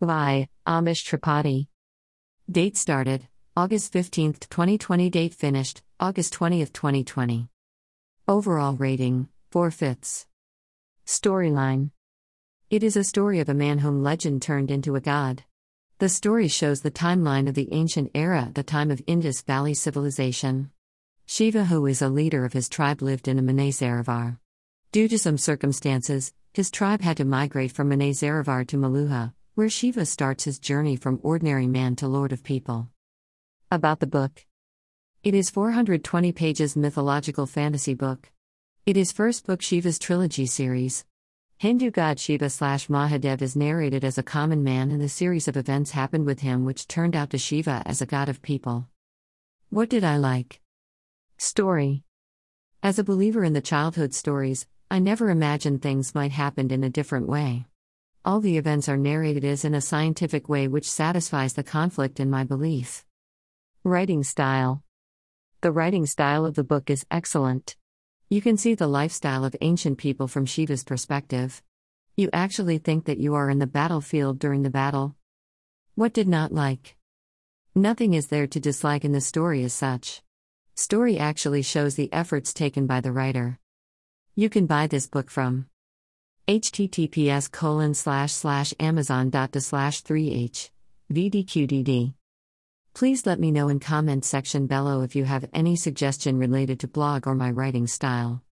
By Amish Tripathi. Date started August 15, 2020. Date finished August 20, 2020. Overall rating 4 fifths. Storyline It is a story of a man whom legend turned into a god. The story shows the timeline of the ancient era, the time of Indus Valley civilization. Shiva, who is a leader of his tribe, lived in a Manasarovar. Due to some circumstances, his tribe had to migrate from Manasarovar to Meluha, where Shiva starts his journey from ordinary man to lord of people. About the book It is 420 pages mythological fantasy book. It is first book Shiva's trilogy series. Hindu god Shiva slash Mahadev is narrated as a common man, and the series of events happened with him which turned out to Shiva as a god of people. What did I like? Story. As a believer in the childhood stories, I never imagined things might happen in a different way. All the events are narrated as in a scientific way which satisfies the conflict in my belief. Writing style. The writing style of the book is excellent. You can see the lifestyle of ancient people from Shiva's perspective. You actually think that you are in the battlefield during the battle. What did not like? Nothing is there to dislike in the story as such. Story actually shows the efforts taken by the writer. You can buy this book from https colon slash slash amazon dot slash 3h vdqdd please let me know in comment section below if you have any suggestion related to blog or my writing style